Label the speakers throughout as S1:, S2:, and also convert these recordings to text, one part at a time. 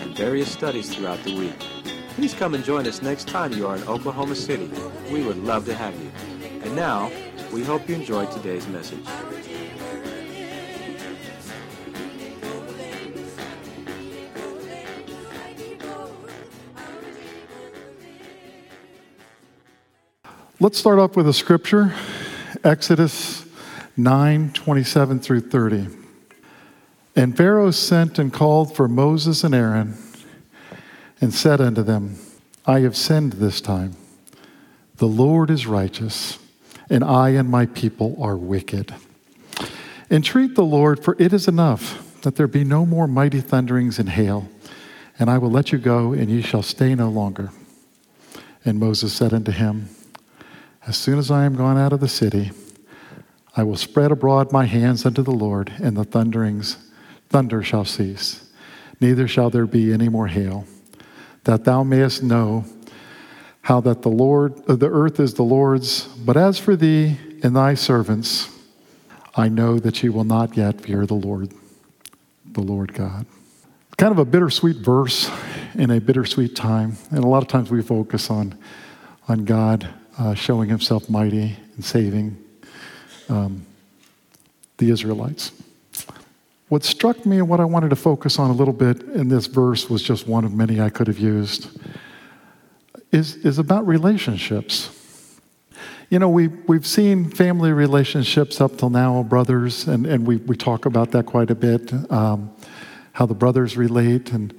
S1: and various studies throughout the week. Please come and join us next time you are in Oklahoma City. We would love to have you. And now, we hope you enjoyed today's message.
S2: Let's start off with a scripture Exodus 9 27 through 30. And Pharaoh sent and called for Moses and Aaron and said unto them, I have sinned this time. The Lord is righteous, and I and my people are wicked. Entreat the Lord, for it is enough that there be no more mighty thunderings and hail, and I will let you go, and ye shall stay no longer. And Moses said unto him, As soon as I am gone out of the city, I will spread abroad my hands unto the Lord, and the thunderings, thunder shall cease, neither shall there be any more hail, that thou mayest know how that the Lord, uh, the earth is the Lord's. But as for thee and thy servants, I know that ye will not yet fear the Lord, the Lord God. Kind of a bittersweet verse in a bittersweet time, and a lot of times we focus on on God uh, showing Himself mighty and saving um, the Israelites. What struck me and what I wanted to focus on a little bit in this verse was just one of many I could have used is, is about relationships. You know, we, we've seen family relationships up till now, brothers, and, and we, we talk about that quite a bit, um, how the brothers relate. And,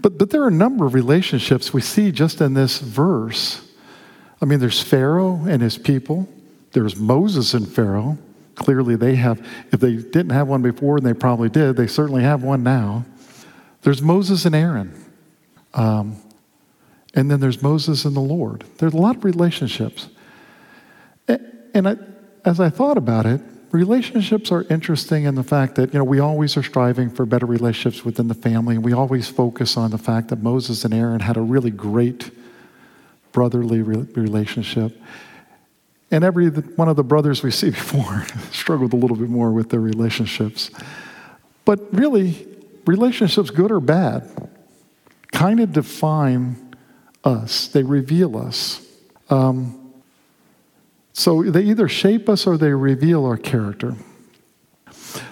S2: but, but there are a number of relationships we see just in this verse. I mean, there's Pharaoh and his people, there's Moses and Pharaoh. Clearly, they have, if they didn't have one before, and they probably did, they certainly have one now. There's Moses and Aaron. Um, and then there's Moses and the Lord. There's a lot of relationships. And I, as I thought about it, relationships are interesting in the fact that, you know, we always are striving for better relationships within the family. And we always focus on the fact that Moses and Aaron had a really great brotherly re- relationship. And every one of the brothers we see before struggled a little bit more with their relationships. But really, relationships, good or bad, kind of define us, they reveal us. Um, so they either shape us or they reveal our character.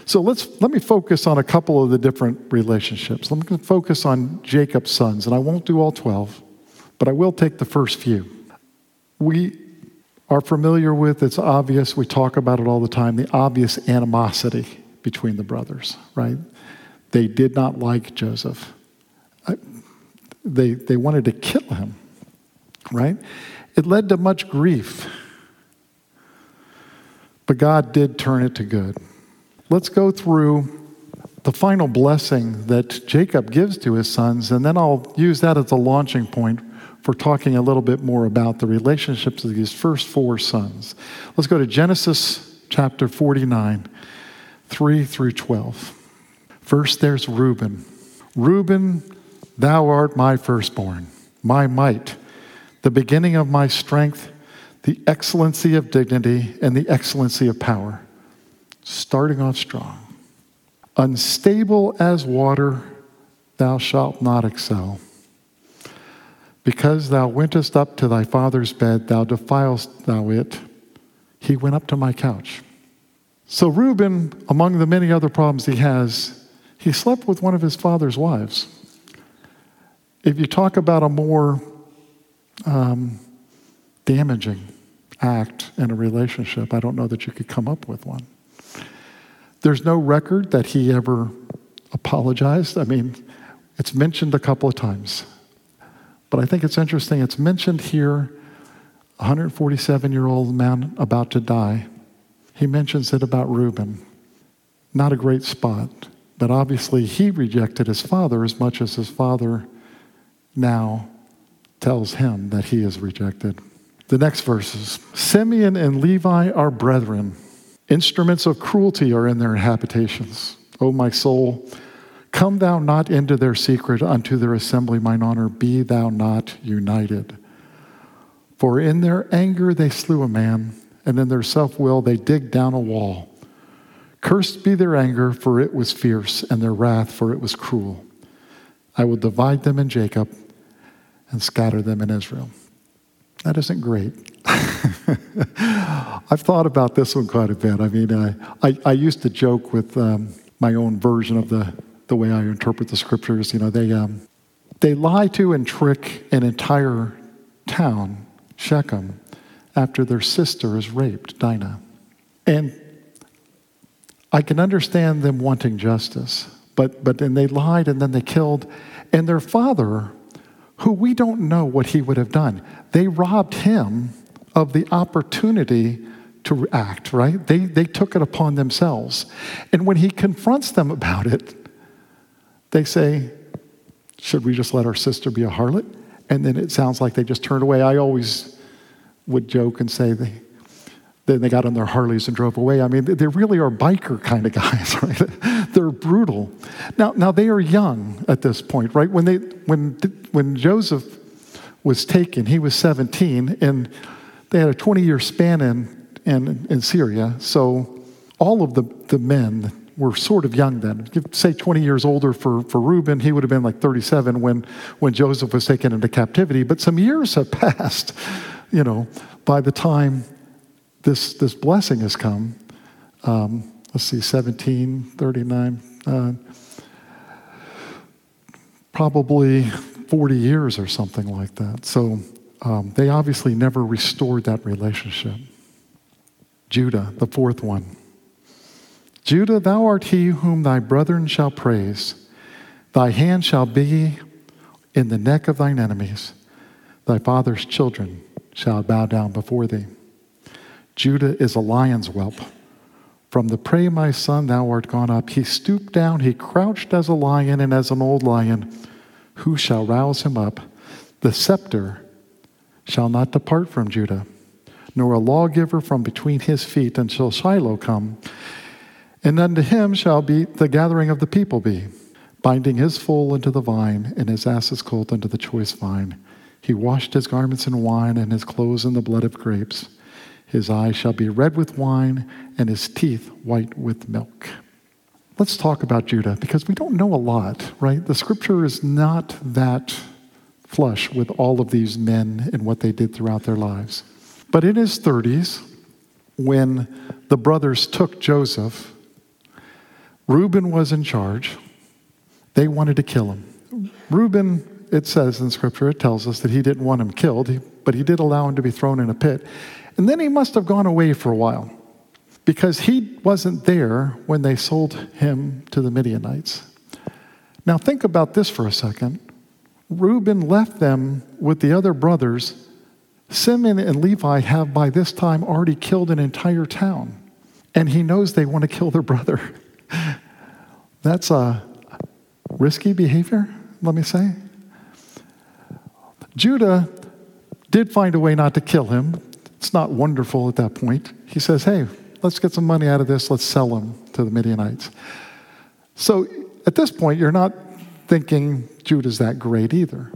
S2: So let's let me focus on a couple of the different relationships. Let me focus on Jacob's sons, and I won't do all 12, but I will take the first few. We are familiar with, it's obvious, we talk about it all the time, the obvious animosity between the brothers, right? They did not like Joseph uh, they, they wanted to kill him, right? It led to much grief. But God did turn it to good. Let's go through the final blessing that Jacob gives to his sons, and then I'll use that as a launching point for talking a little bit more about the relationships of these first four sons. Let's go to Genesis chapter 49, 3 through 12. First, there's Reuben. Reuben Thou art my firstborn, my might, the beginning of my strength, the excellency of dignity, and the excellency of power. Starting off strong. Unstable as water, thou shalt not excel. Because thou wentest up to thy father's bed, thou defilest thou it. He went up to my couch. So, Reuben, among the many other problems he has, he slept with one of his father's wives. If you talk about a more um, damaging act in a relationship, I don't know that you could come up with one. There's no record that he ever apologized. I mean, it's mentioned a couple of times. But I think it's interesting. It's mentioned here 147 year old man about to die. He mentions it about Reuben. Not a great spot, but obviously he rejected his father as much as his father now tells him that he is rejected. The next verses Simeon and Levi are brethren. Instruments of cruelty are in their habitations. O my soul, come thou not into their secret, unto their assembly, mine honor, be thou not united. For in their anger they slew a man, and in their self will they digged down a wall. Cursed be their anger, for it was fierce, and their wrath, for it was cruel. I will divide them in Jacob and scatter them in Israel. That isn't great. I've thought about this one quite a bit. I mean, I, I, I used to joke with um, my own version of the, the way I interpret the scriptures. You know, they, um, they lie to and trick an entire town, Shechem, after their sister is raped, Dinah. And I can understand them wanting justice, but, but then they lied and then they killed. And their father who we don't know what he would have done. They robbed him of the opportunity to act, right? They, they took it upon themselves. And when he confronts them about it, they say, Should we just let our sister be a harlot? And then it sounds like they just turned away. I always would joke and say they, then they got on their Harleys and drove away. I mean, they really are biker kind of guys, right? They're brutal. Now, now they are young at this point, right? When they, when, when Joseph was taken, he was 17, and they had a 20-year span in, in, in Syria. So all of the, the men were sort of young then. Say 20 years older for, for Reuben, he would have been like 37 when, when Joseph was taken into captivity. But some years have passed, you know, by the time this, this blessing has come. Um, let's see, 17, 39, uh, probably 40 years or something like that. So um, they obviously never restored that relationship. Judah, the fourth one. Judah, thou art he whom thy brethren shall praise. Thy hand shall be in the neck of thine enemies. Thy father's children shall bow down before thee. Judah is a lion's whelp. From the prey, my son, thou art gone up. He stooped down, he crouched as a lion and as an old lion. Who shall rouse him up? The scepter shall not depart from Judah, nor a lawgiver from between his feet until Shiloh come. And unto him shall be the gathering of the people be, binding his foal into the vine, and his ass's colt into the choice vine. He washed his garments in wine, and his clothes in the blood of grapes. His eyes shall be red with wine, and his teeth white with milk. Let's talk about Judah because we don't know a lot, right? The scripture is not that flush with all of these men and what they did throughout their lives. But in his 30s, when the brothers took Joseph, Reuben was in charge. They wanted to kill him. Reuben, it says in scripture, it tells us that he didn't want him killed, but he did allow him to be thrown in a pit. And then he must have gone away for a while because he wasn't there when they sold him to the Midianites. Now, think about this for a second. Reuben left them with the other brothers. Simeon and Levi have by this time already killed an entire town, and he knows they want to kill their brother. That's a risky behavior, let me say. Judah did find a way not to kill him. It's not wonderful at that point. He says, hey, let's get some money out of this, let's sell them to the Midianites. So at this point, you're not thinking Judah's that great either.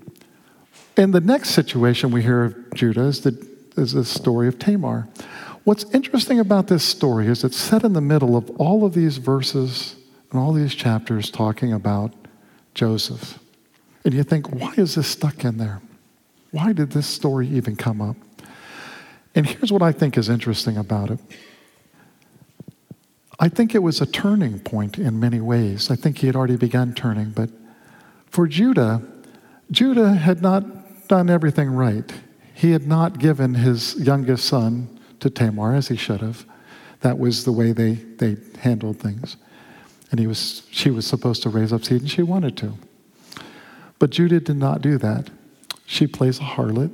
S2: In the next situation we hear of Judah is the, is the story of Tamar. What's interesting about this story is it's set in the middle of all of these verses and all these chapters talking about Joseph. And you think, why is this stuck in there? Why did this story even come up? And here's what I think is interesting about it. I think it was a turning point in many ways. I think he had already begun turning, but for Judah, Judah had not done everything right. He had not given his youngest son to Tamar as he should have. That was the way they, they handled things. And he was, she was supposed to raise up seed, and she wanted to. But Judah did not do that. She plays a harlot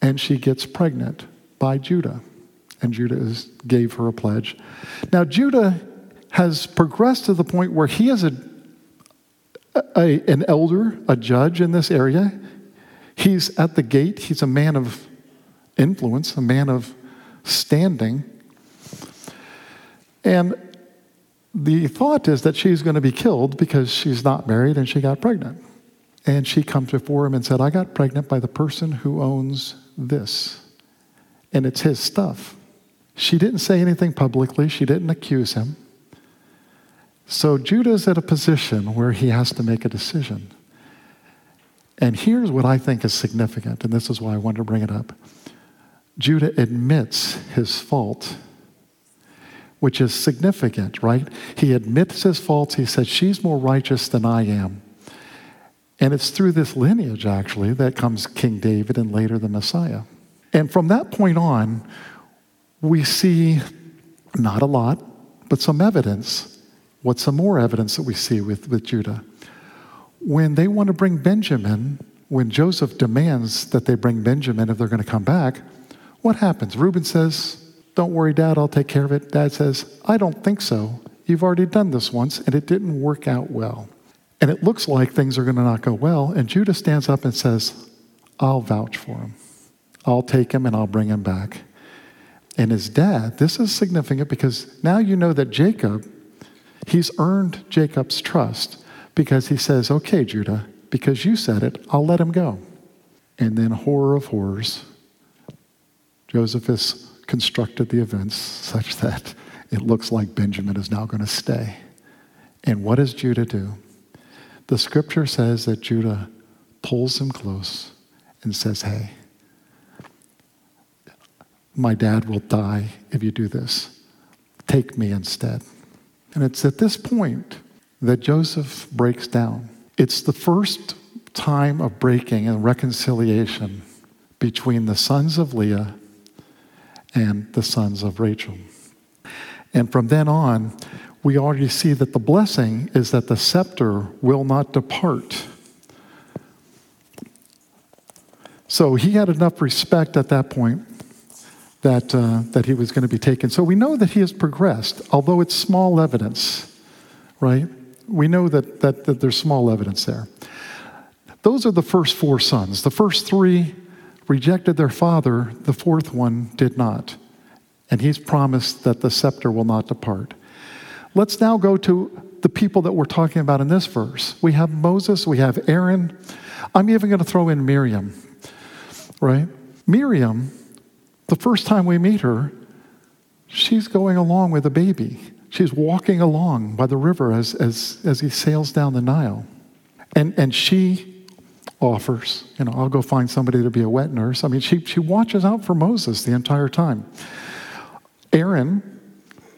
S2: and she gets pregnant by Judah. And Judah is, gave her a pledge. Now, Judah has progressed to the point where he is a, a, an elder, a judge in this area. He's at the gate. He's a man of influence, a man of standing. And the thought is that she's going to be killed because she's not married and she got pregnant. And she comes before him and said, I got pregnant by the person who owns this. And it's his stuff. She didn't say anything publicly, she didn't accuse him. So Judah's at a position where he has to make a decision. And here's what I think is significant, and this is why I wanted to bring it up. Judah admits his fault, which is significant, right? He admits his faults. He says, She's more righteous than I am. And it's through this lineage, actually, that comes King David and later the Messiah. And from that point on, we see not a lot, but some evidence. What's some more evidence that we see with, with Judah? When they want to bring Benjamin, when Joseph demands that they bring Benjamin if they're going to come back, what happens? Reuben says, Don't worry, Dad, I'll take care of it. Dad says, I don't think so. You've already done this once, and it didn't work out well. And it looks like things are going to not go well. And Judah stands up and says, I'll vouch for him. I'll take him and I'll bring him back. And his dad, this is significant because now you know that Jacob, he's earned Jacob's trust because he says, Okay, Judah, because you said it, I'll let him go. And then, horror of horrors, Joseph has constructed the events such that it looks like Benjamin is now going to stay. And what does Judah do? The scripture says that Judah pulls him close and says, Hey, my dad will die if you do this. Take me instead. And it's at this point that Joseph breaks down. It's the first time of breaking and reconciliation between the sons of Leah and the sons of Rachel. And from then on, we already see that the blessing is that the scepter will not depart. So he had enough respect at that point that, uh, that he was going to be taken. So we know that he has progressed, although it's small evidence, right? We know that, that, that there's small evidence there. Those are the first four sons. The first three rejected their father, the fourth one did not. And he's promised that the scepter will not depart. Let's now go to the people that we're talking about in this verse. We have Moses, we have Aaron. I'm even going to throw in Miriam, right? Miriam, the first time we meet her, she's going along with a baby. She's walking along by the river as, as, as he sails down the Nile. And, and she offers, you know, I'll go find somebody to be a wet nurse. I mean, she, she watches out for Moses the entire time. Aaron,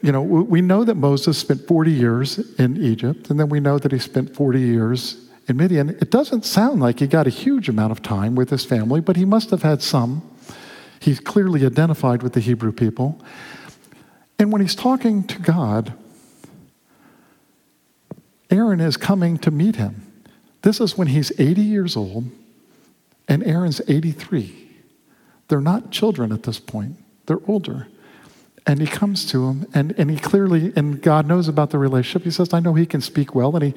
S2: you know, we know that Moses spent 40 years in Egypt, and then we know that he spent 40 years in Midian. It doesn't sound like he got a huge amount of time with his family, but he must have had some. He's clearly identified with the Hebrew people. And when he's talking to God, Aaron is coming to meet him. This is when he's 80 years old, and Aaron's 83. They're not children at this point, they're older. And he comes to him, and, and he clearly, and God knows about the relationship. He says, I know he can speak well. And he,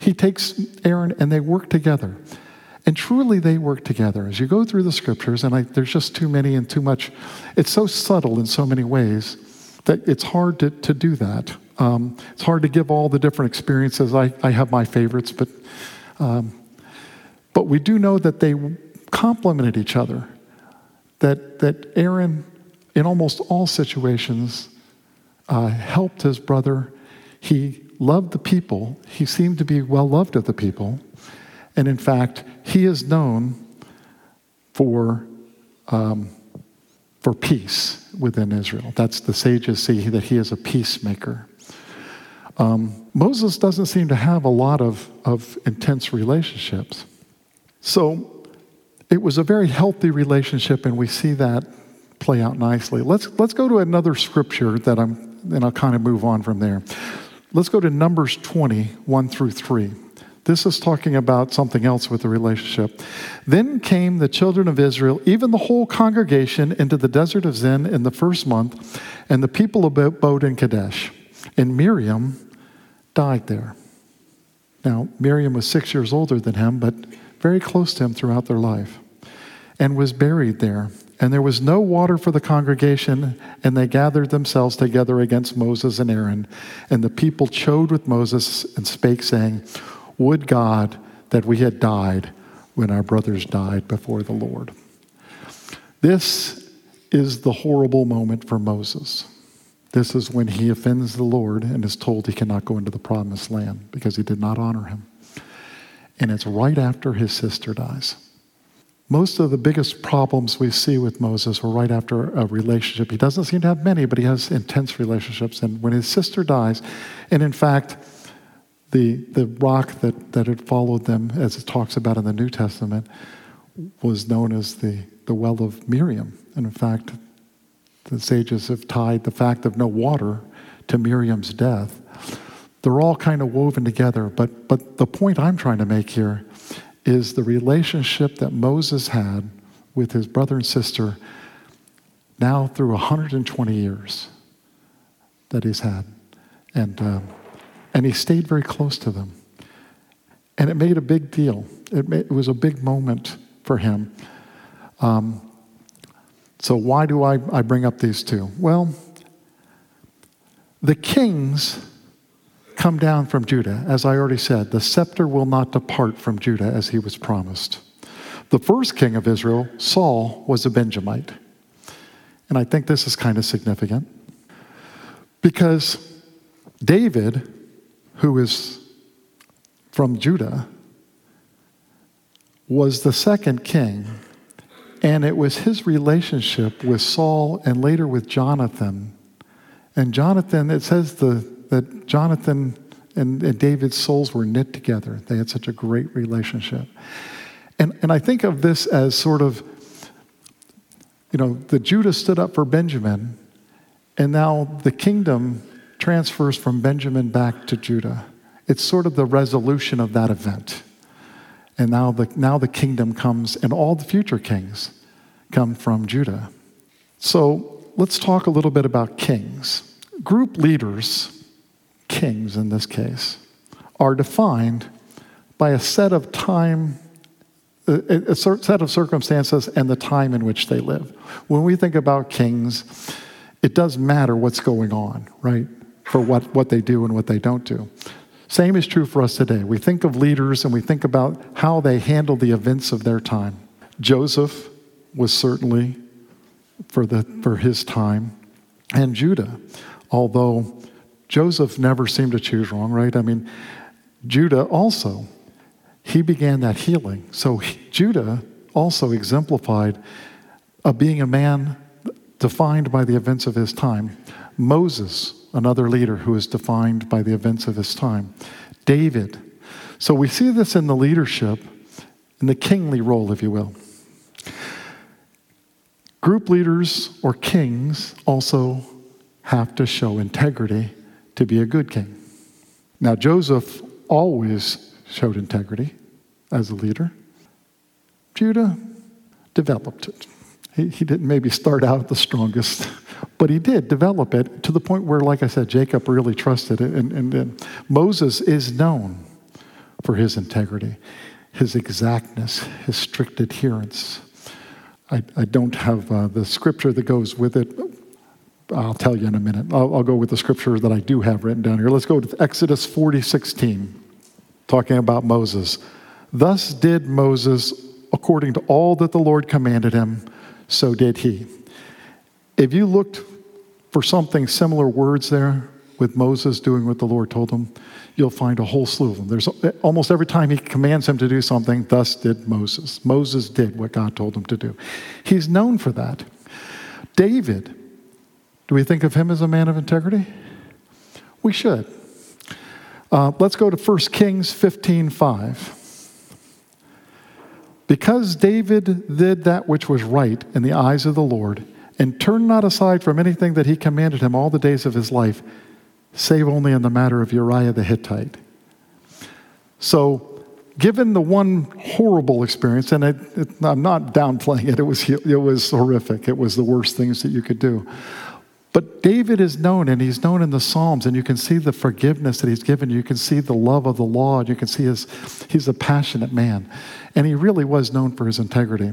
S2: he takes Aaron, and they work together. And truly, they work together. As you go through the scriptures, and I, there's just too many and too much, it's so subtle in so many ways that it's hard to, to do that. Um, it's hard to give all the different experiences. I, I have my favorites, but, um, but we do know that they complemented each other. That, that Aaron in almost all situations, uh, helped his brother. He loved the people. He seemed to be well loved of the people. And in fact, he is known for, um, for peace within Israel. That's the sages see that he is a peacemaker. Um, Moses doesn't seem to have a lot of, of intense relationships. So it was a very healthy relationship, and we see that play out nicely. Let's, let's go to another scripture that I'm, and I'll kind of move on from there. Let's go to Numbers 20, 1 through 3. This is talking about something else with the relationship. Then came the children of Israel, even the whole congregation, into the desert of Zin in the first month, and the people abode in Kadesh. And Miriam died there. Now, Miriam was six years older than him, but very close to him throughout their life, and was buried there. And there was no water for the congregation, and they gathered themselves together against Moses and Aaron. And the people chode with Moses and spake, saying, Would God that we had died when our brothers died before the Lord. This is the horrible moment for Moses. This is when he offends the Lord and is told he cannot go into the promised land because he did not honor him. And it's right after his sister dies. Most of the biggest problems we see with Moses were right after a relationship. He doesn't seem to have many, but he has intense relationships. And when his sister dies, and in fact, the, the rock that, that had followed them, as it talks about in the New Testament, was known as the, the well of Miriam. And in fact, the sages have tied the fact of no water to Miriam's death. They're all kind of woven together, but, but the point I'm trying to make here is the relationship that Moses had with his brother and sister now through 120 years that he's had. And, uh, and he stayed very close to them. And it made a big deal. It, made, it was a big moment for him. Um, so, why do I, I bring up these two? Well, the kings come down from Judah. As I already said, the scepter will not depart from Judah as he was promised. The first king of Israel, Saul, was a Benjamite. And I think this is kind of significant because David, who is from Judah, was the second king. And it was his relationship with Saul and later with Jonathan. And Jonathan, it says the that Jonathan and, and David's souls were knit together. They had such a great relationship. And, and I think of this as sort of, you know, the Judah stood up for Benjamin, and now the kingdom transfers from Benjamin back to Judah. It's sort of the resolution of that event. And now the, now the kingdom comes, and all the future kings come from Judah. So let's talk a little bit about kings. Group leaders kings in this case, are defined by a set of time, a set of circumstances and the time in which they live. When we think about kings, it does matter what's going on, right? For what, what they do and what they don't do. Same is true for us today. We think of leaders and we think about how they handle the events of their time. Joseph was certainly for, the, for his time, and Judah, although Joseph never seemed to choose wrong, right? I mean, Judah also, he began that healing. So he, Judah also exemplified a being a man defined by the events of his time. Moses, another leader who is defined by the events of his time. David. So we see this in the leadership, in the kingly role, if you will. Group leaders or kings also have to show integrity to be a good king. Now, Joseph always showed integrity as a leader. Judah developed it. He, he didn't maybe start out the strongest, but he did develop it to the point where, like I said, Jacob really trusted it. And, and, and Moses is known for his integrity, his exactness, his strict adherence. I, I don't have uh, the scripture that goes with it, I'll tell you in a minute. I'll, I'll, go with the scripture that I do have written down here. Let's go to Exodus 40 16, talking about Moses. Thus did Moses according to all that the Lord commanded him, so did he. If you looked for something similar words there with Moses doing what the Lord told him, you'll find a whole slew of them. There's almost every time he commands him to do something, thus did Moses. Moses did what God told him to do. He's known for that. David do we think of him as a man of integrity? We should. Uh, let's go to 1 Kings 15 5. Because David did that which was right in the eyes of the Lord, and turned not aside from anything that he commanded him all the days of his life, save only in the matter of Uriah the Hittite. So, given the one horrible experience, and it, it, I'm not downplaying it, it was, it was horrific, it was the worst things that you could do. But David is known, and he's known in the Psalms, and you can see the forgiveness that he's given. You can see the love of the law, and you can see his, he's a passionate man. And he really was known for his integrity.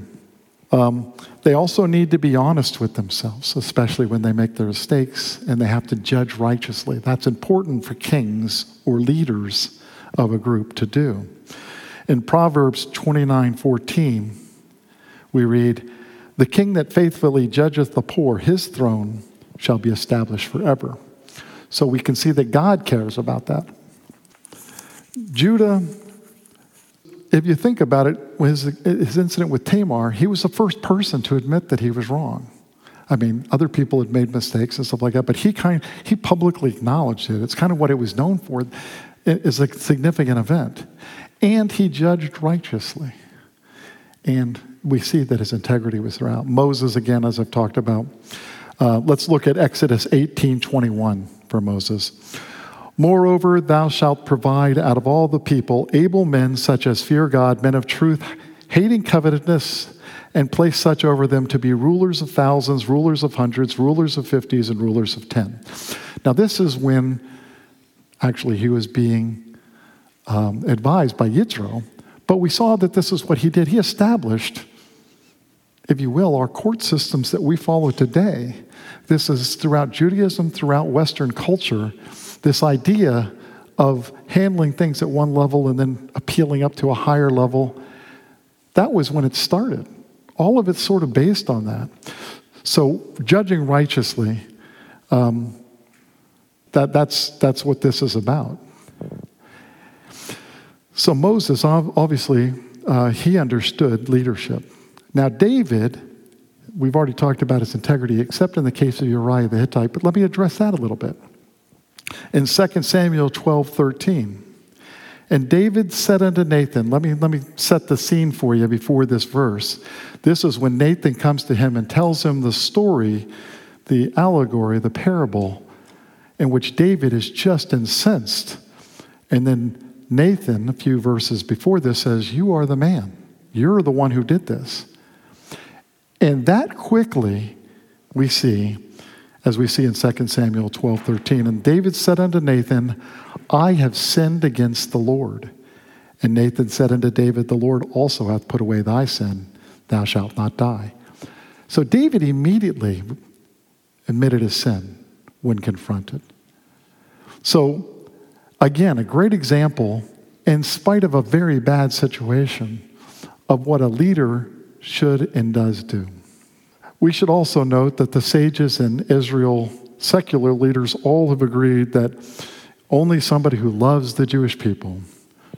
S2: Um, they also need to be honest with themselves, especially when they make their mistakes and they have to judge righteously. That's important for kings or leaders of a group to do. In Proverbs 29 14, we read, The king that faithfully judgeth the poor, his throne shall be established forever. So we can see that God cares about that. Judah, if you think about it, his, his incident with Tamar, he was the first person to admit that he was wrong. I mean, other people had made mistakes and stuff like that, but he kind he publicly acknowledged it. It's kind of what it was known for. It is a significant event. And he judged righteously. And we see that his integrity was throughout. Moses, again, as I've talked about, uh, let's look at Exodus 18 21 for Moses. Moreover, thou shalt provide out of all the people able men such as fear God, men of truth, hating covetousness, and place such over them to be rulers of thousands, rulers of hundreds, rulers of fifties, and rulers of ten. Now, this is when actually he was being um, advised by Yitro, but we saw that this is what he did. He established, if you will, our court systems that we follow today this is throughout Judaism, throughout Western culture, this idea of handling things at one level and then appealing up to a higher level. That was when it started. All of it's sort of based on that. So, judging righteously, um, that, that's, that's what this is about. So, Moses, obviously, uh, he understood leadership. Now, David We've already talked about his integrity, except in the case of Uriah the Hittite, but let me address that a little bit. In 2 Samuel 12 13, and David said unto Nathan, let me, let me set the scene for you before this verse. This is when Nathan comes to him and tells him the story, the allegory, the parable, in which David is just incensed. And then Nathan, a few verses before this, says, You are the man. You're the one who did this. And that quickly we see, as we see in 2 Samuel 12 13. And David said unto Nathan, I have sinned against the Lord. And Nathan said unto David, The Lord also hath put away thy sin, thou shalt not die. So David immediately admitted his sin when confronted. So, again, a great example, in spite of a very bad situation, of what a leader should and does do. We should also note that the sages in Israel, secular leaders, all have agreed that only somebody who loves the Jewish people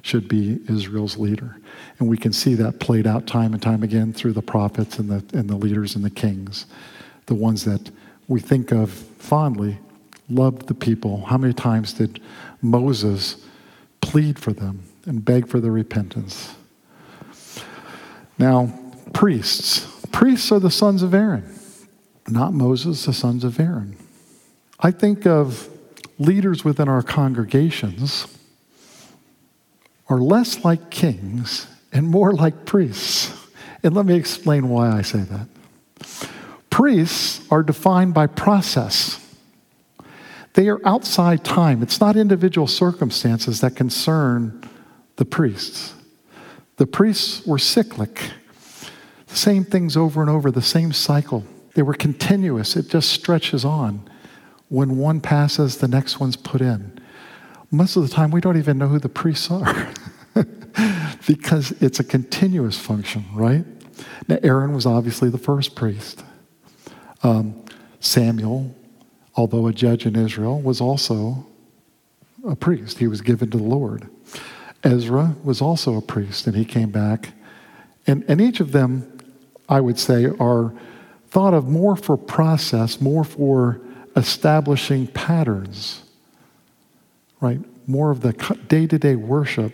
S2: should be Israel's leader. And we can see that played out time and time again through the prophets and the, and the leaders and the kings, the ones that we think of fondly, loved the people. How many times did Moses plead for them and beg for their repentance? Now, priests. Priests are the sons of Aaron, not Moses, the sons of Aaron. I think of leaders within our congregations are less like kings and more like priests. And let me explain why I say that. Priests are defined by process. They are outside time. It's not individual circumstances that concern the priests. The priests were cyclic. Same things over and over, the same cycle. They were continuous, it just stretches on. When one passes, the next one's put in. Most of the time, we don't even know who the priests are because it's a continuous function, right? Now, Aaron was obviously the first priest. Um, Samuel, although a judge in Israel, was also a priest. He was given to the Lord. Ezra was also a priest, and he came back. And, and each of them I would say, are thought of more for process, more for establishing patterns, right? More of the day to day worship.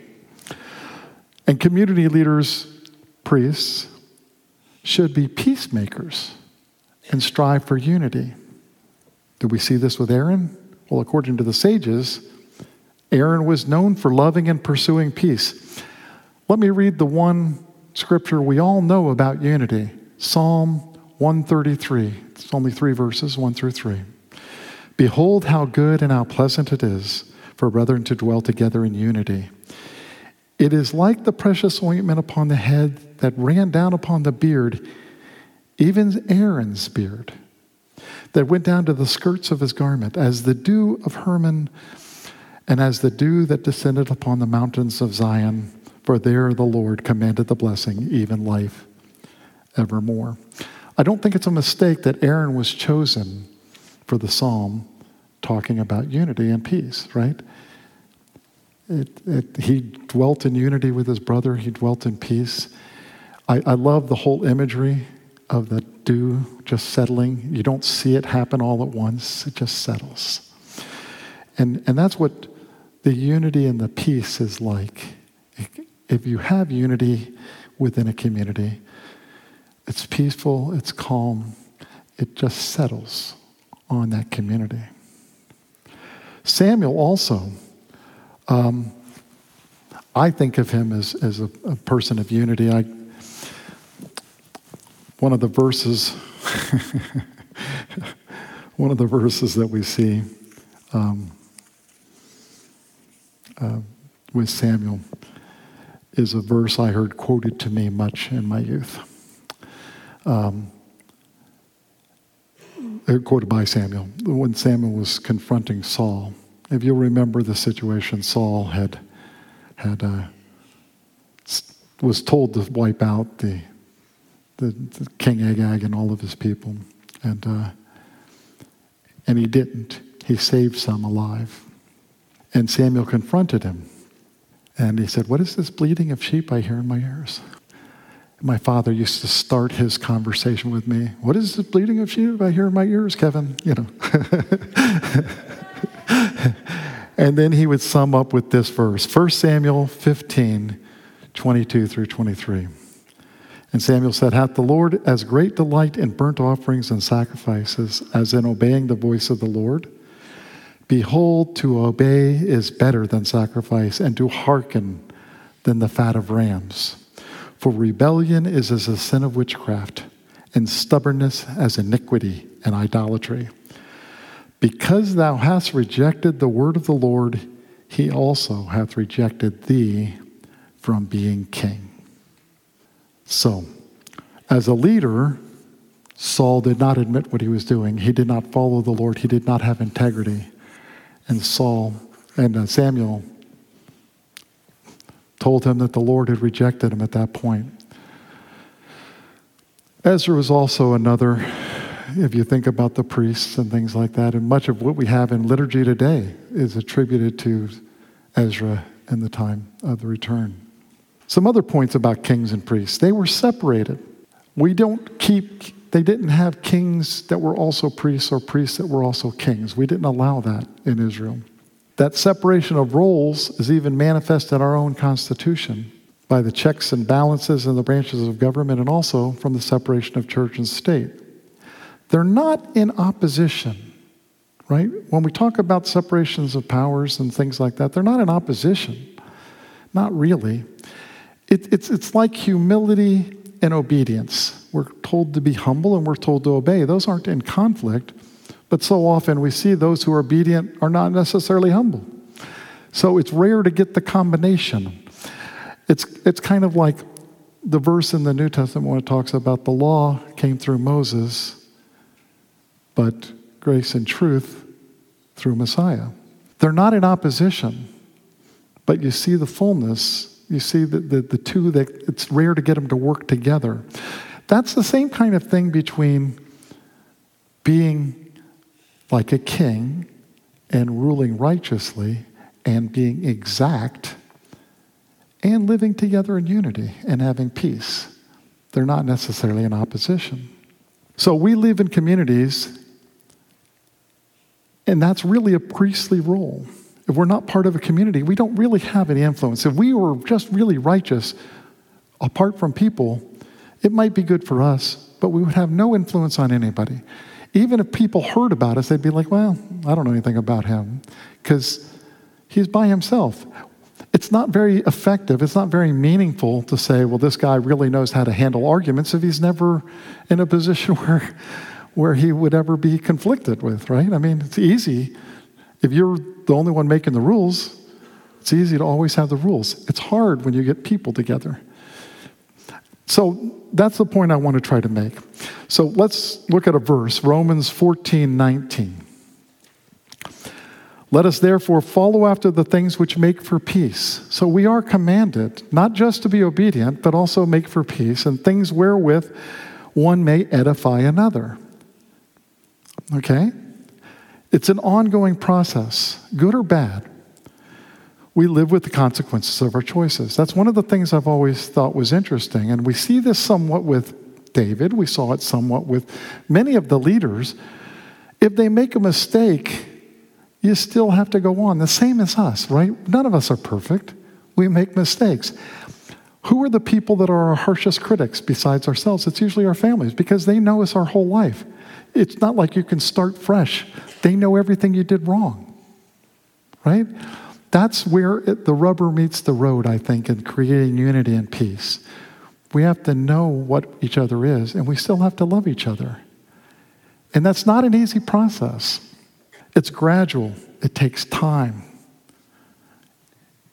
S2: And community leaders, priests, should be peacemakers and strive for unity. Do we see this with Aaron? Well, according to the sages, Aaron was known for loving and pursuing peace. Let me read the one scripture we all know about unity Psalm 133. It's only three verses, 1 through 3. Behold, how good and how pleasant it is for brethren to dwell together in unity. It is like the precious ointment upon the head that ran down upon the beard, even Aaron's beard, that went down to the skirts of his garment, as the dew of Hermon, and as the dew that descended upon the mountains of Zion. For there the Lord commanded the blessing, even life evermore. I don't think it's a mistake that Aaron was chosen for the psalm talking about unity and peace, right? It, it, he dwelt in unity with his brother, he dwelt in peace. I, I love the whole imagery of the dew just settling. You don't see it happen all at once, it just settles. And, and that's what the unity and the peace is like. If you have unity within a community, it's peaceful, it's calm, it just settles on that community. Samuel also, um, I think of him as, as a, a person of unity. I, one of the verses, one of the verses that we see um, uh, with Samuel is a verse I heard quoted to me much in my youth. Um, quoted by Samuel, when Samuel was confronting Saul. If you'll remember the situation, Saul had, had uh, was told to wipe out the, the, the, King Agag and all of his people, and uh, and he didn't. He saved some alive, and Samuel confronted him, and he said, "What is this bleating of sheep I hear in my ears?" My father used to start his conversation with me. What is this bleeding of sheep I hear in my ears, Kevin? You know. and then he would sum up with this verse 1 Samuel 15, 22 through 23. And Samuel said, Hath the Lord as great delight in burnt offerings and sacrifices as in obeying the voice of the Lord? Behold, to obey is better than sacrifice, and to hearken than the fat of rams. For rebellion is as a sin of witchcraft, and stubbornness as iniquity and idolatry. Because thou hast rejected the word of the Lord, he also hath rejected thee from being king. So, as a leader, Saul did not admit what he was doing. He did not follow the Lord. He did not have integrity. And Saul and uh, Samuel told him that the Lord had rejected him at that point. Ezra was also another, if you think about the priests and things like that, and much of what we have in liturgy today is attributed to Ezra in the time of the return. Some other points about kings and priests they were separated. We don't keep, they didn't have kings that were also priests or priests that were also kings. We didn't allow that in Israel. That separation of roles is even manifest in our own Constitution by the checks and balances in the branches of government and also from the separation of church and state. They're not in opposition, right? When we talk about separations of powers and things like that, they're not in opposition. Not really. It, it's, it's like humility and obedience. We're told to be humble and we're told to obey. Those aren't in conflict. But so often we see those who are obedient are not necessarily humble. So it's rare to get the combination. It's, it's kind of like the verse in the New Testament when it talks about the law came through Moses, but grace and truth through Messiah. They're not in opposition, but you see the fullness. You see the, the, the two that it's rare to get them to work together. That's the same kind of thing between being like a king and ruling righteously and being exact and living together in unity and having peace. They're not necessarily in opposition. So we live in communities, and that's really a priestly role. If we're not part of a community, we don't really have any influence. If we were just really righteous apart from people, it might be good for us, but we would have no influence on anybody. Even if people heard about us, they'd be like, well, I don't know anything about him because he's by himself. It's not very effective. It's not very meaningful to say, well, this guy really knows how to handle arguments if he's never in a position where, where he would ever be conflicted with, right? I mean, it's easy. If you're the only one making the rules, it's easy to always have the rules. It's hard when you get people together. So that's the point I want to try to make. So let's look at a verse, Romans 14 19. Let us therefore follow after the things which make for peace. So we are commanded not just to be obedient, but also make for peace and things wherewith one may edify another. Okay? It's an ongoing process, good or bad. We live with the consequences of our choices. That's one of the things I've always thought was interesting. And we see this somewhat with David, we saw it somewhat with many of the leaders. If they make a mistake, you still have to go on. The same as us, right? None of us are perfect. We make mistakes. Who are the people that are our harshest critics besides ourselves? It's usually our families because they know us our whole life. It's not like you can start fresh. They know everything you did wrong, right? That's where it, the rubber meets the road, I think, in creating unity and peace. We have to know what each other is, and we still have to love each other. And that's not an easy process. It's gradual, it takes time.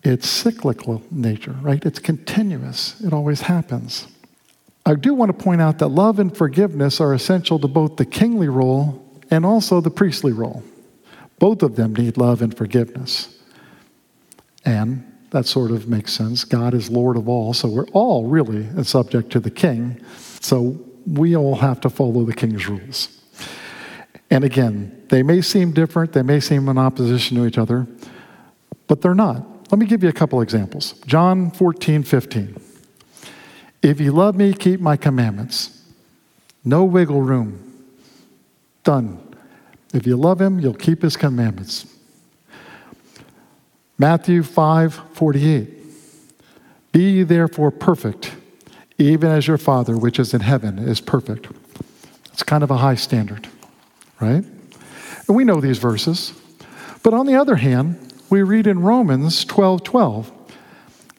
S2: It's cyclical nature, right? It's continuous, it always happens. I do want to point out that love and forgiveness are essential to both the kingly role and also the priestly role. Both of them need love and forgiveness. And that sort of makes sense. God is Lord of all, so we're all really subject to the king. So we all have to follow the king's rules. And again, they may seem different, they may seem in opposition to each other, but they're not. Let me give you a couple examples. John 14, 15. If you love me, keep my commandments. No wiggle room. Done. If you love him, you'll keep his commandments. Matthew 5, 48. Be ye therefore perfect, even as your Father which is in heaven is perfect. It's kind of a high standard right? And we know these verses. But on the other hand, we read in Romans 12 12,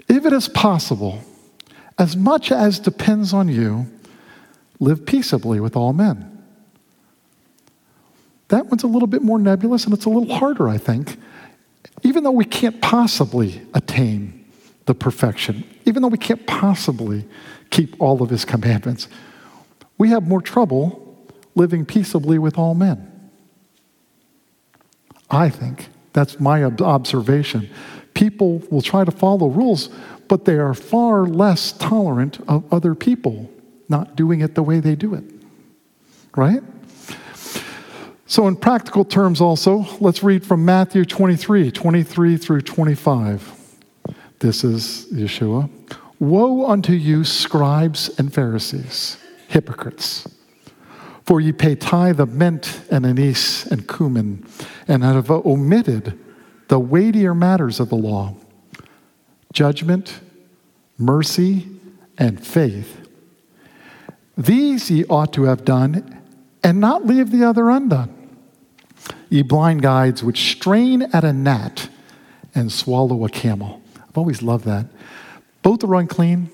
S2: if it is possible, as much as depends on you, live peaceably with all men. That one's a little bit more nebulous and it's a little harder, I think. Even though we can't possibly attain the perfection, even though we can't possibly keep all of his commandments, we have more trouble living peaceably with all men. I think that's my observation. People will try to follow rules, but they are far less tolerant of other people not doing it the way they do it. Right? So, in practical terms, also, let's read from Matthew 23 23 through 25. This is Yeshua. Woe unto you, scribes and Pharisees, hypocrites! For ye pay tithe of mint and anise and cumin, and have omitted the weightier matters of the law judgment, mercy, and faith. These ye ought to have done, and not leave the other undone. Ye blind guides which strain at a gnat and swallow a camel. I've always loved that. Both are unclean.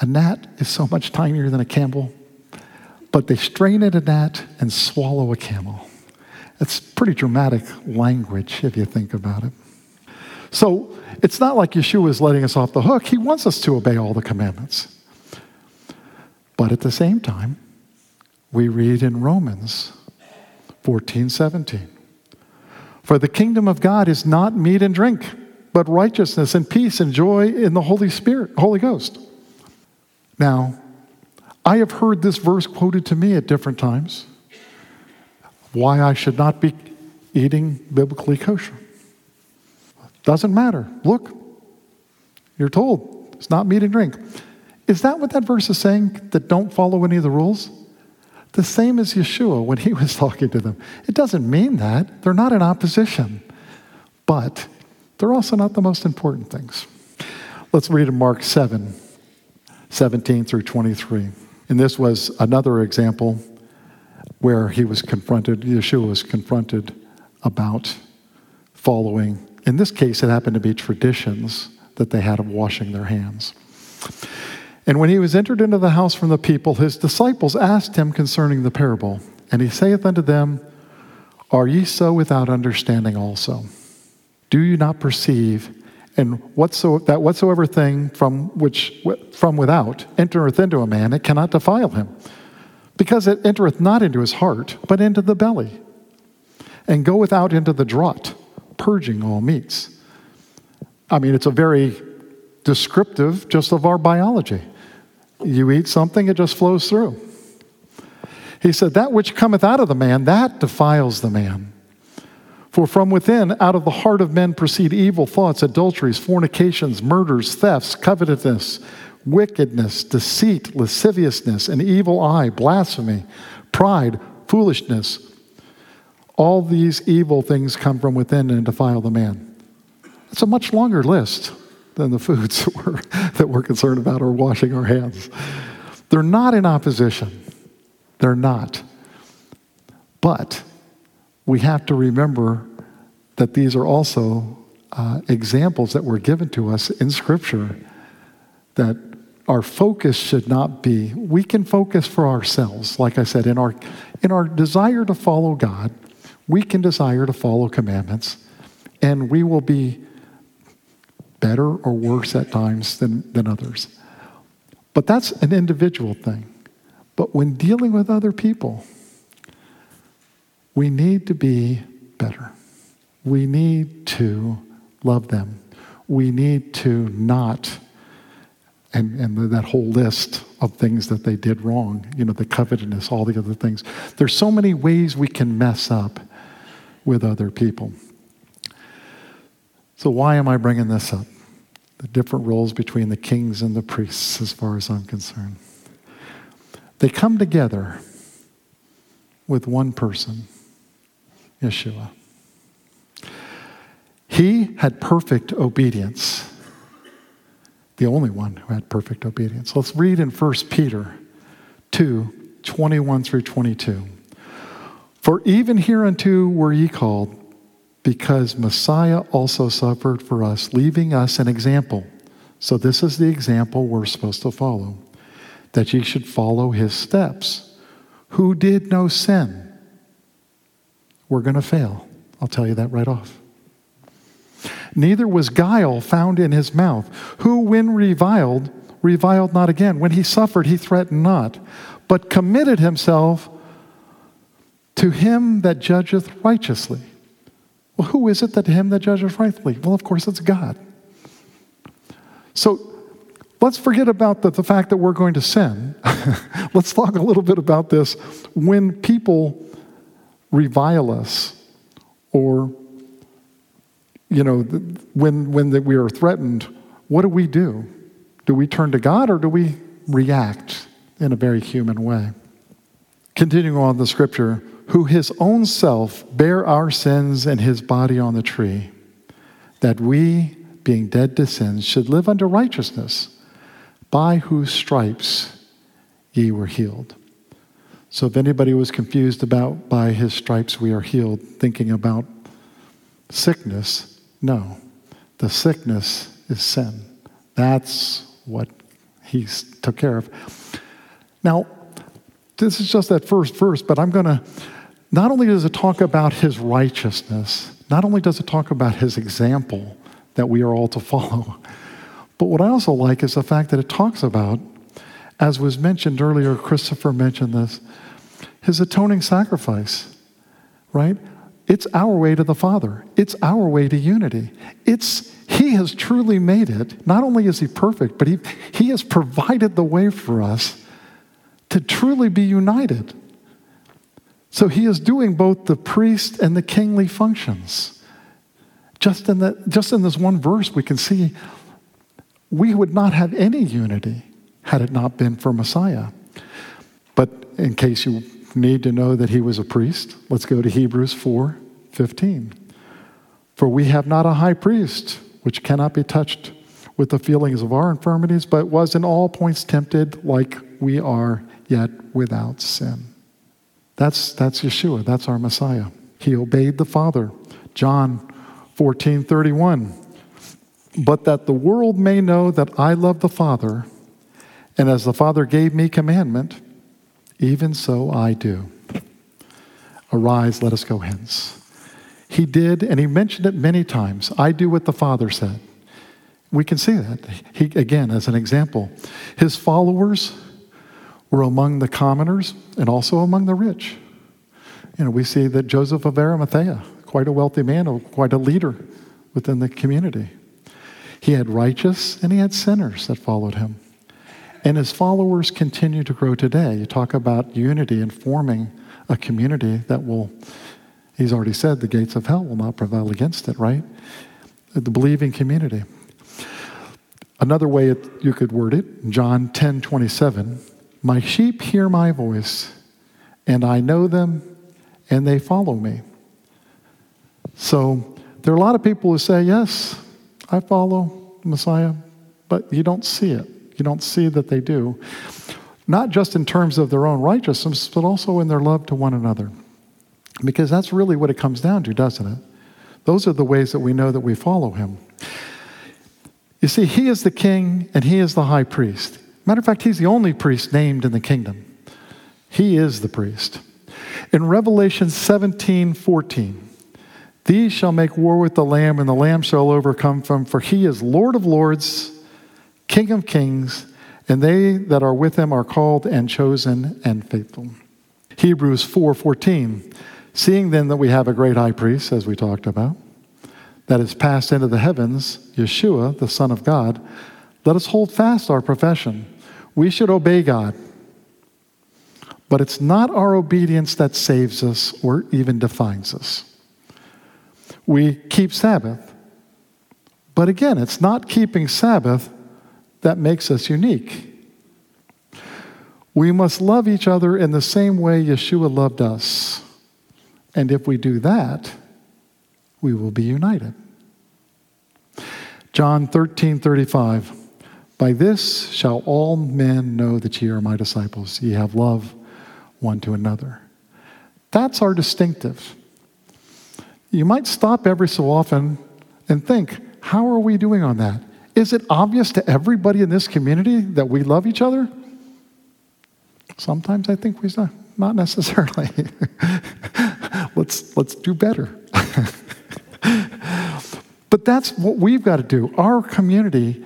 S2: A gnat is so much tinier than a camel but they strain at a gnat and swallow a camel. It's pretty dramatic language if you think about it. So it's not like Yeshua is letting us off the hook. He wants us to obey all the commandments. But at the same time, we read in Romans 14 17. For the kingdom of God is not meat and drink, but righteousness and peace and joy in the Holy Spirit, Holy Ghost. Now, I have heard this verse quoted to me at different times why I should not be eating biblically kosher. Doesn't matter. Look, you're told it's not meat and drink. Is that what that verse is saying? That don't follow any of the rules? The same as Yeshua when he was talking to them. It doesn't mean that. They're not in opposition, but they're also not the most important things. Let's read in Mark 7 17 through 23. And this was another example where he was confronted, Yeshua was confronted about following. In this case, it happened to be traditions that they had of washing their hands. And when he was entered into the house from the people, his disciples asked him concerning the parable. And he saith unto them, Are ye so without understanding also? Do you not perceive? And whatso, that whatsoever thing from which from without entereth into a man, it cannot defile him, because it entereth not into his heart, but into the belly, and goeth out into the draught, purging all meats. I mean, it's a very descriptive just of our biology. You eat something, it just flows through. He said, That which cometh out of the man, that defiles the man. For from within, out of the heart of men proceed evil thoughts, adulteries, fornications, murders, thefts, covetousness, wickedness, deceit, lasciviousness, an evil eye, blasphemy, pride, foolishness. All these evil things come from within and defile the man. It's a much longer list than the foods that we're, that we're concerned about or washing our hands. They're not in opposition. They're not. But we have to remember that these are also uh, examples that were given to us in Scripture that our focus should not be we can focus for ourselves like i said in our in our desire to follow god we can desire to follow commandments and we will be better or worse at times than, than others. But that's an individual thing. But when dealing with other people, we need to be better. We need to love them. We need to not, and, and that whole list of things that they did wrong, you know, the covetousness, all the other things. There's so many ways we can mess up with other people. So, why am I bringing this up? The different roles between the kings and the priests, as far as I'm concerned. They come together with one person, Yeshua. He had perfect obedience, the only one who had perfect obedience. Let's read in 1 Peter 2 21 through 22. For even hereunto were ye called because Messiah also suffered for us, leaving us an example. So, this is the example we're supposed to follow that ye should follow his steps. Who did no sin? We're going to fail. I'll tell you that right off. Neither was guile found in his mouth, who, when reviled, reviled not again. When he suffered, he threatened not, but committed himself to him that judgeth righteously. Well, who is it that him that judges rightly? Well, of course, it's God. So let's forget about the, the fact that we're going to sin. let's talk a little bit about this. When people revile us, or, you know, when, when we are threatened, what do we do? Do we turn to God or do we react in a very human way? Continuing on the scripture, who his own self bare our sins in his body on the tree, that we, being dead to sins, should live unto righteousness, by whose stripes ye were healed. So if anybody was confused about by his stripes we are healed, thinking about sickness, no. The sickness is sin. That's what he took care of. Now, this is just that first verse, but I'm going to not only does it talk about his righteousness, not only does it talk about his example that we are all to follow, but what I also like is the fact that it talks about, as was mentioned earlier, Christopher mentioned this, his atoning sacrifice, right? It's our way to the Father. It's our way to unity. It's he has truly made it. Not only is he perfect, but he, he has provided the way for us to truly be united. So he is doing both the priest and the kingly functions. Just in, the, just in this one verse, we can see we would not have any unity had it not been for Messiah. But in case you need to know that he was a priest, let's go to Hebrews 4 15. For we have not a high priest which cannot be touched with the feelings of our infirmities, but was in all points tempted like we are, yet without sin. That's, that's Yeshua. That's our Messiah. He obeyed the Father. John 14 31. But that the world may know that I love the Father And as the Father gave me commandment, even so I do. Arise, let us go hence. He did, and he mentioned it many times. I do what the Father said. We can see that. He, again, as an example, his followers were among the commoners and also among the rich. You know, we see that Joseph of Arimathea, quite a wealthy man, quite a leader within the community. He had righteous and he had sinners that followed him. And his followers continue to grow today. You talk about unity and forming a community that will, he's already said, the gates of hell will not prevail against it, right? The believing community. Another way it, you could word it, John 10 27, my sheep hear my voice, and I know them, and they follow me. So there are a lot of people who say, Yes, I follow Messiah, but you don't see it. You don't see that they do. Not just in terms of their own righteousness, but also in their love to one another. Because that's really what it comes down to, doesn't it? Those are the ways that we know that we follow him. You see, he is the king and he is the high priest. Matter of fact, he's the only priest named in the kingdom. He is the priest. In Revelation 17 14, these shall make war with the Lamb, and the Lamb shall overcome them, for he is Lord of lords King of kings, and they that are with him are called and chosen and faithful. Hebrews 4:14 Seeing then that we have a great high priest as we talked about that is passed into the heavens, Yeshua, the Son of God, let us hold fast our profession. We should obey God. But it's not our obedience that saves us or even defines us. We keep Sabbath. But again, it's not keeping Sabbath that makes us unique. We must love each other in the same way Yeshua loved us. And if we do that, we will be united. John 13 35. By this shall all men know that ye are my disciples. Ye have love one to another. That's our distinctive. You might stop every so often and think, how are we doing on that? Is it obvious to everybody in this community that we love each other? Sometimes I think we not, not necessarily. let's, let's do better. but that's what we've got to do. Our community,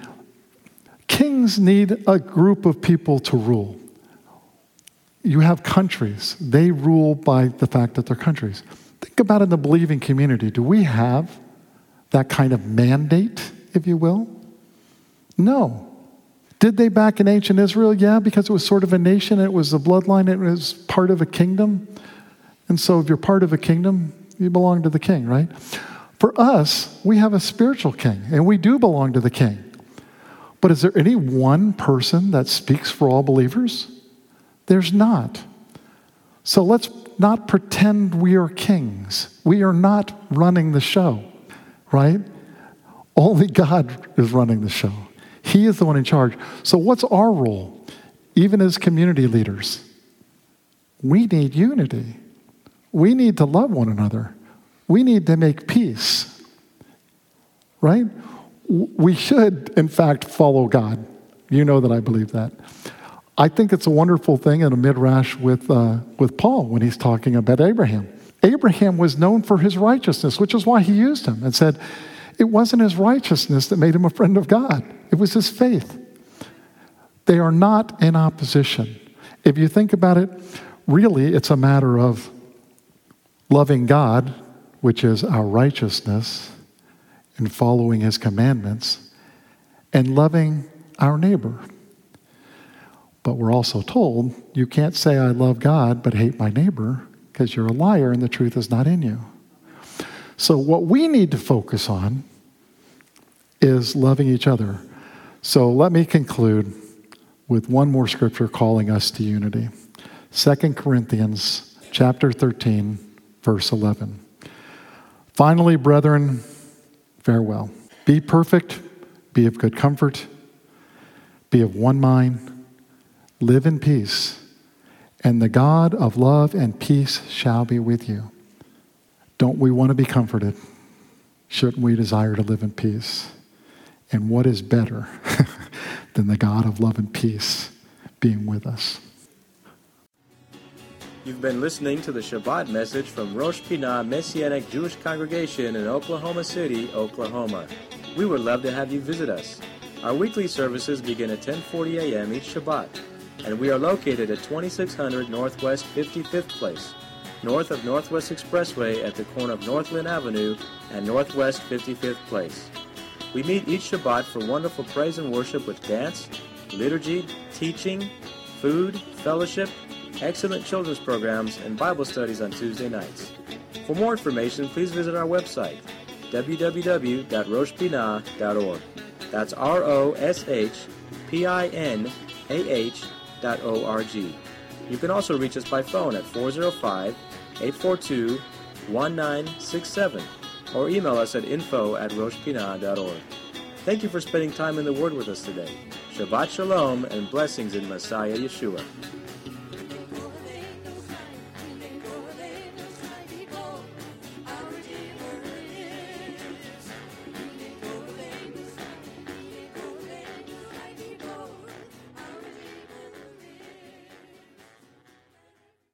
S2: kings need a group of people to rule. You have countries, they rule by the fact that they're countries. Think about in the believing community do we have that kind of mandate, if you will? No. Did they back in ancient Israel? Yeah, because it was sort of a nation, it was a bloodline, it was part of a kingdom. And so if you're part of a kingdom, you belong to the king, right? For us, we have a spiritual king, and we do belong to the king. But is there any one person that speaks for all believers? There's not. So let's not pretend we are kings. We are not running the show, right? Only God is running the show. He is the one in charge. So, what's our role, even as community leaders? We need unity. We need to love one another. We need to make peace, right? We should, in fact, follow God. You know that I believe that. I think it's a wonderful thing in a midrash with, uh, with Paul when he's talking about Abraham. Abraham was known for his righteousness, which is why he used him and said, it wasn't his righteousness that made him a friend of God, it was his faith. They are not in opposition. If you think about it, really, it's a matter of loving God, which is our righteousness, and following his commandments, and loving our neighbor. But we're also told you can't say, I love God, but hate my neighbor, because you're a liar and the truth is not in you. So, what we need to focus on is loving each other. So, let me conclude with one more scripture calling us to unity. 2 Corinthians chapter 13 verse 11. Finally, brethren, farewell. Be perfect, be of good comfort, be of one mind, live in peace, and the God of love and peace shall be with you. Don't we want to be comforted? Shouldn't we desire to live in peace? And what is better than the God of love and peace being with us.
S1: You've been listening to the Shabbat message from Rosh Pinah Messianic Jewish Congregation in Oklahoma City, Oklahoma. We would love to have you visit us. Our weekly services begin at 10:40 a.m. each Shabbat, and we are located at 2600 Northwest 55th Place, north of Northwest Expressway at the corner of Northland Avenue and Northwest 55th Place. We meet each Shabbat for wonderful praise and worship with dance, liturgy, teaching, food, fellowship, excellent children's programs, and Bible studies on Tuesday nights. For more information, please visit our website, www.roshpinah.org. That's R O S H P I N A H dot O R G. You can also reach us by phone at 405 842 1967 or email us at info at roshpinah.org. Thank you for spending time in the Word with us today. Shabbat Shalom and blessings in Messiah Yeshua.